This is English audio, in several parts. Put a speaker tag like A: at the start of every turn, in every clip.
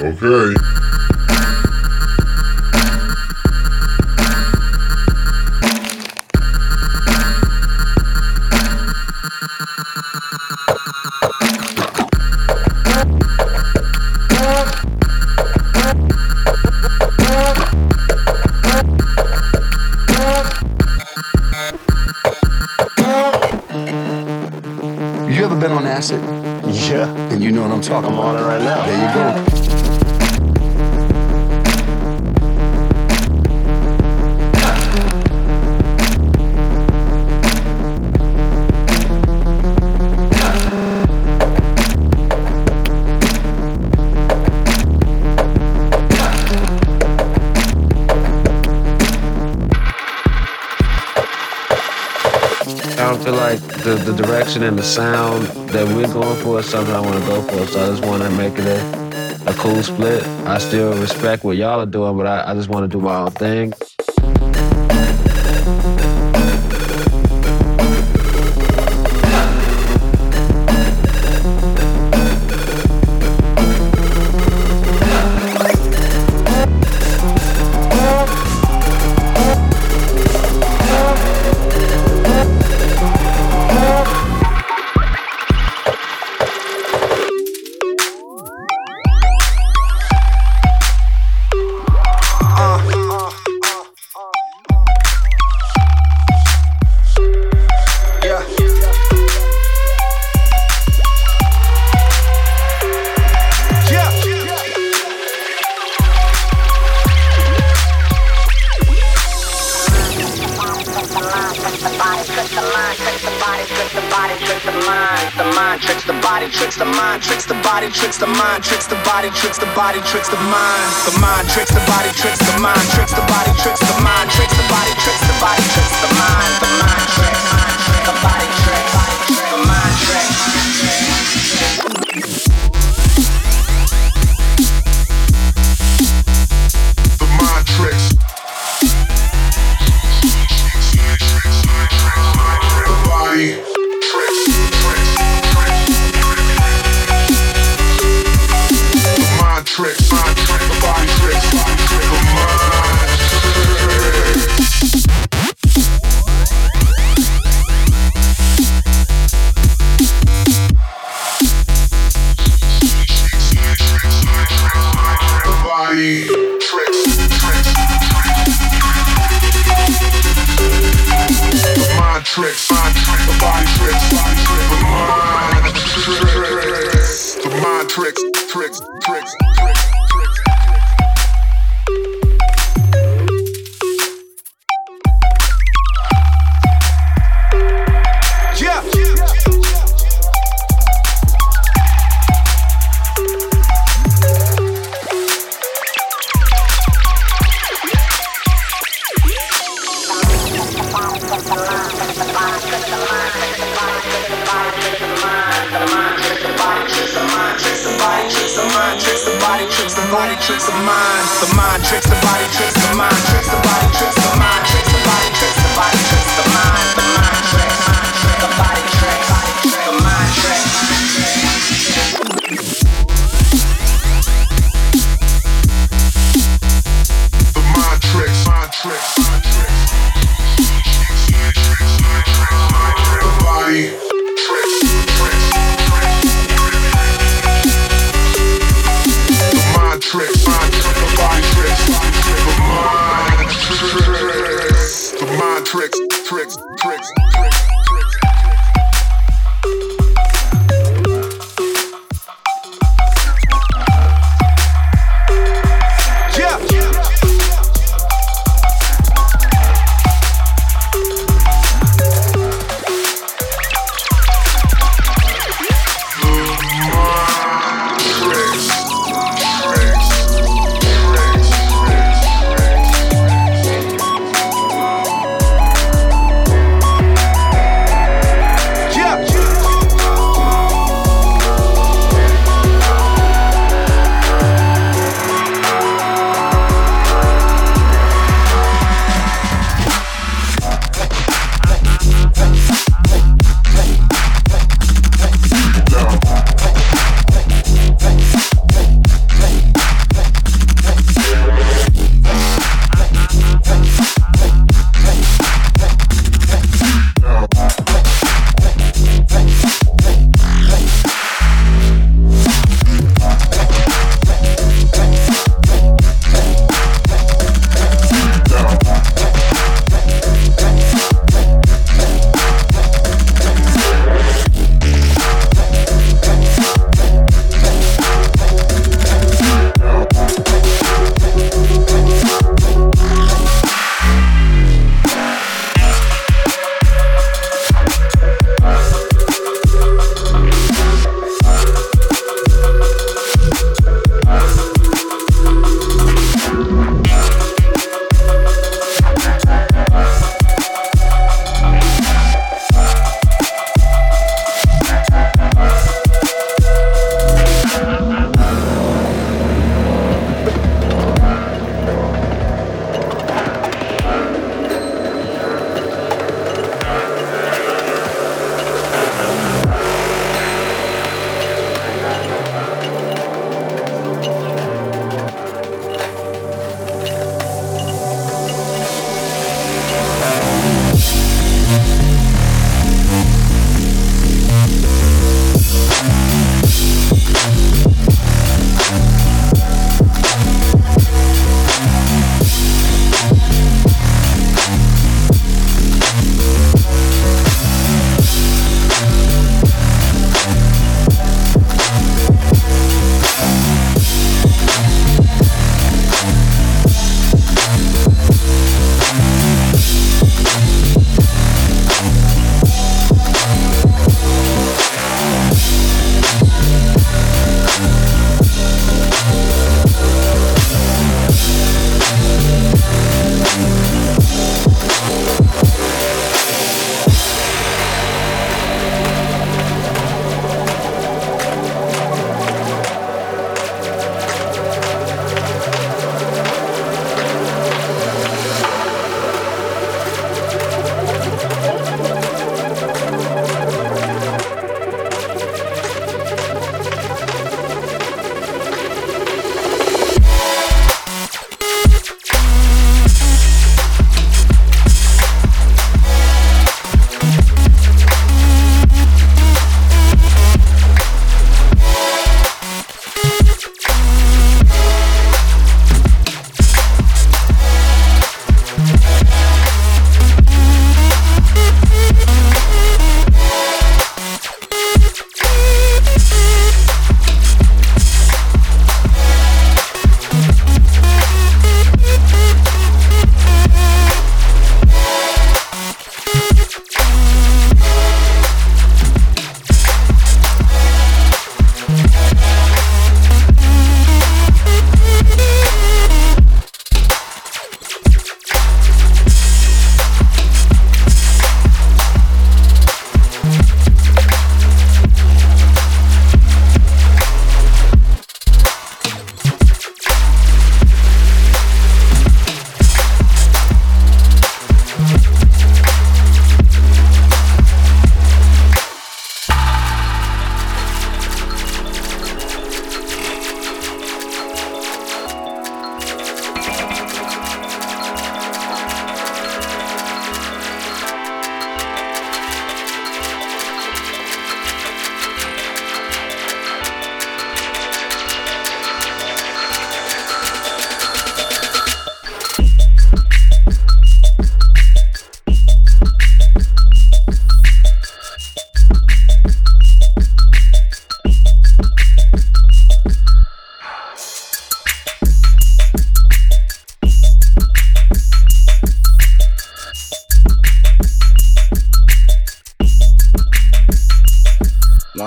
A: Okay.
B: What I'm
C: on it right now.
D: Feel like the, the direction and the sound that we're going for is something I want to go for. So I just want to make it a, a cool split. I still respect what y'all are doing, but I, I just want to do my own thing.
E: Tricks the mind, tricks the body, tricks the mind, tricks the body, tricks the body, tricks the mind. The mind tricks the body, tricks the mind, tricks the body, tricks the mind, tricks the body, tricks the body, tricks the mind. The mind The mind tricks
A: the body, tricks the body, tricks the mind. The mind tricks the body, tricks the mind, tricks the
E: body, tricks the mind, tricks the body, tricks the body, tricks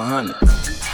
E: 100.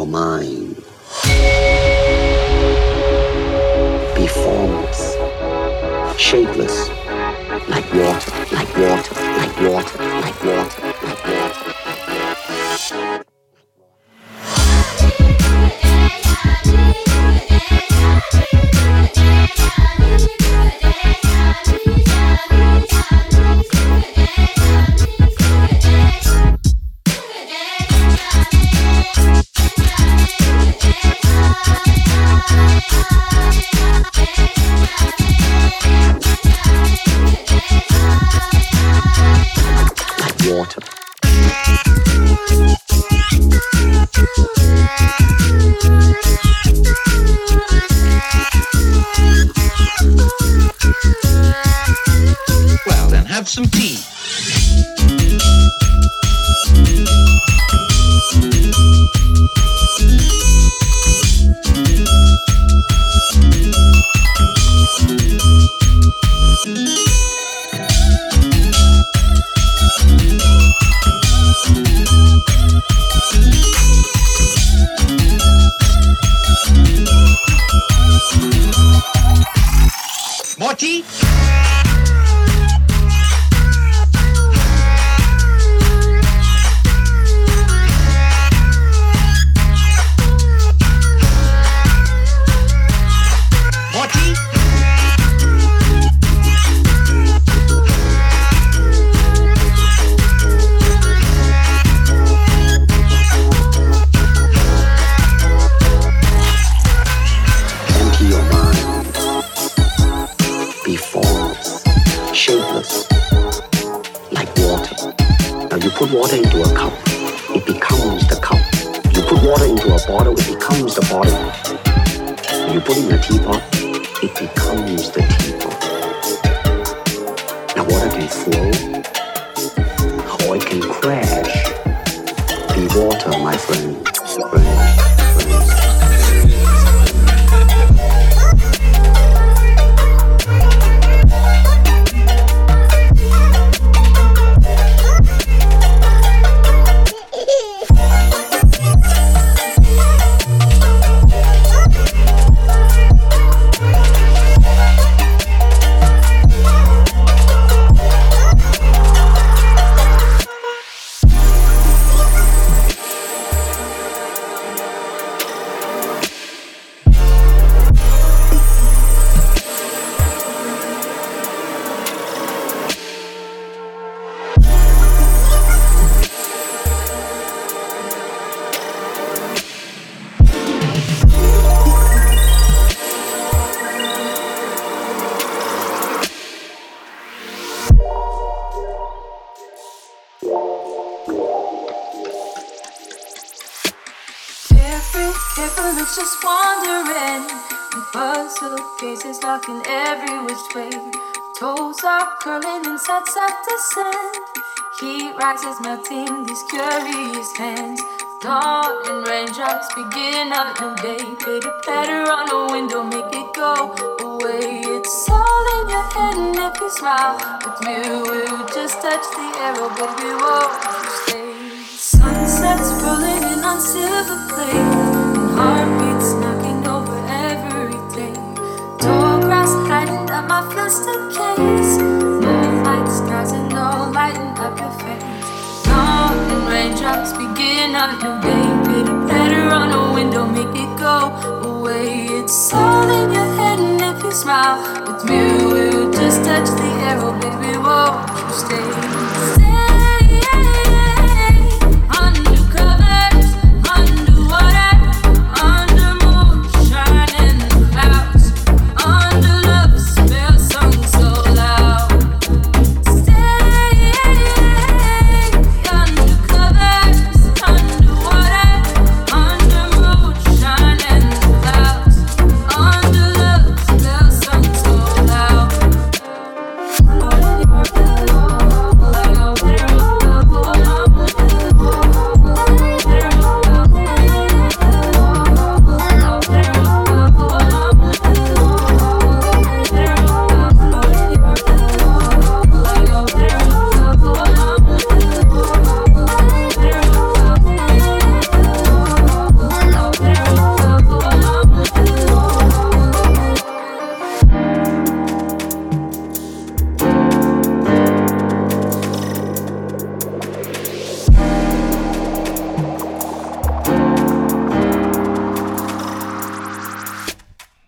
E: your mind.
C: Put water into a cup, it becomes the cup. You put water into a bottle, it becomes the bottle. You put it in a teapot, it becomes the teapot. Now water can flow, or it can crash. Be water, my friend.
F: Rises melting these curious hands. Dawn and raindrops begin a new day. Pitter patter on the window, make it go away. It's all in your head, and if you smile with me, we'll just touch the arrow, but we Won't stay? Sunsets rolling in on silver plate, and heartbeats Hiding at my flustered case. Moonlight skies and lighting up your face raindrops begin a new day. On a window, make it go away. It's all in your head, and if you smile we'll just touch the arrow, oh, baby. Won't you stay? stay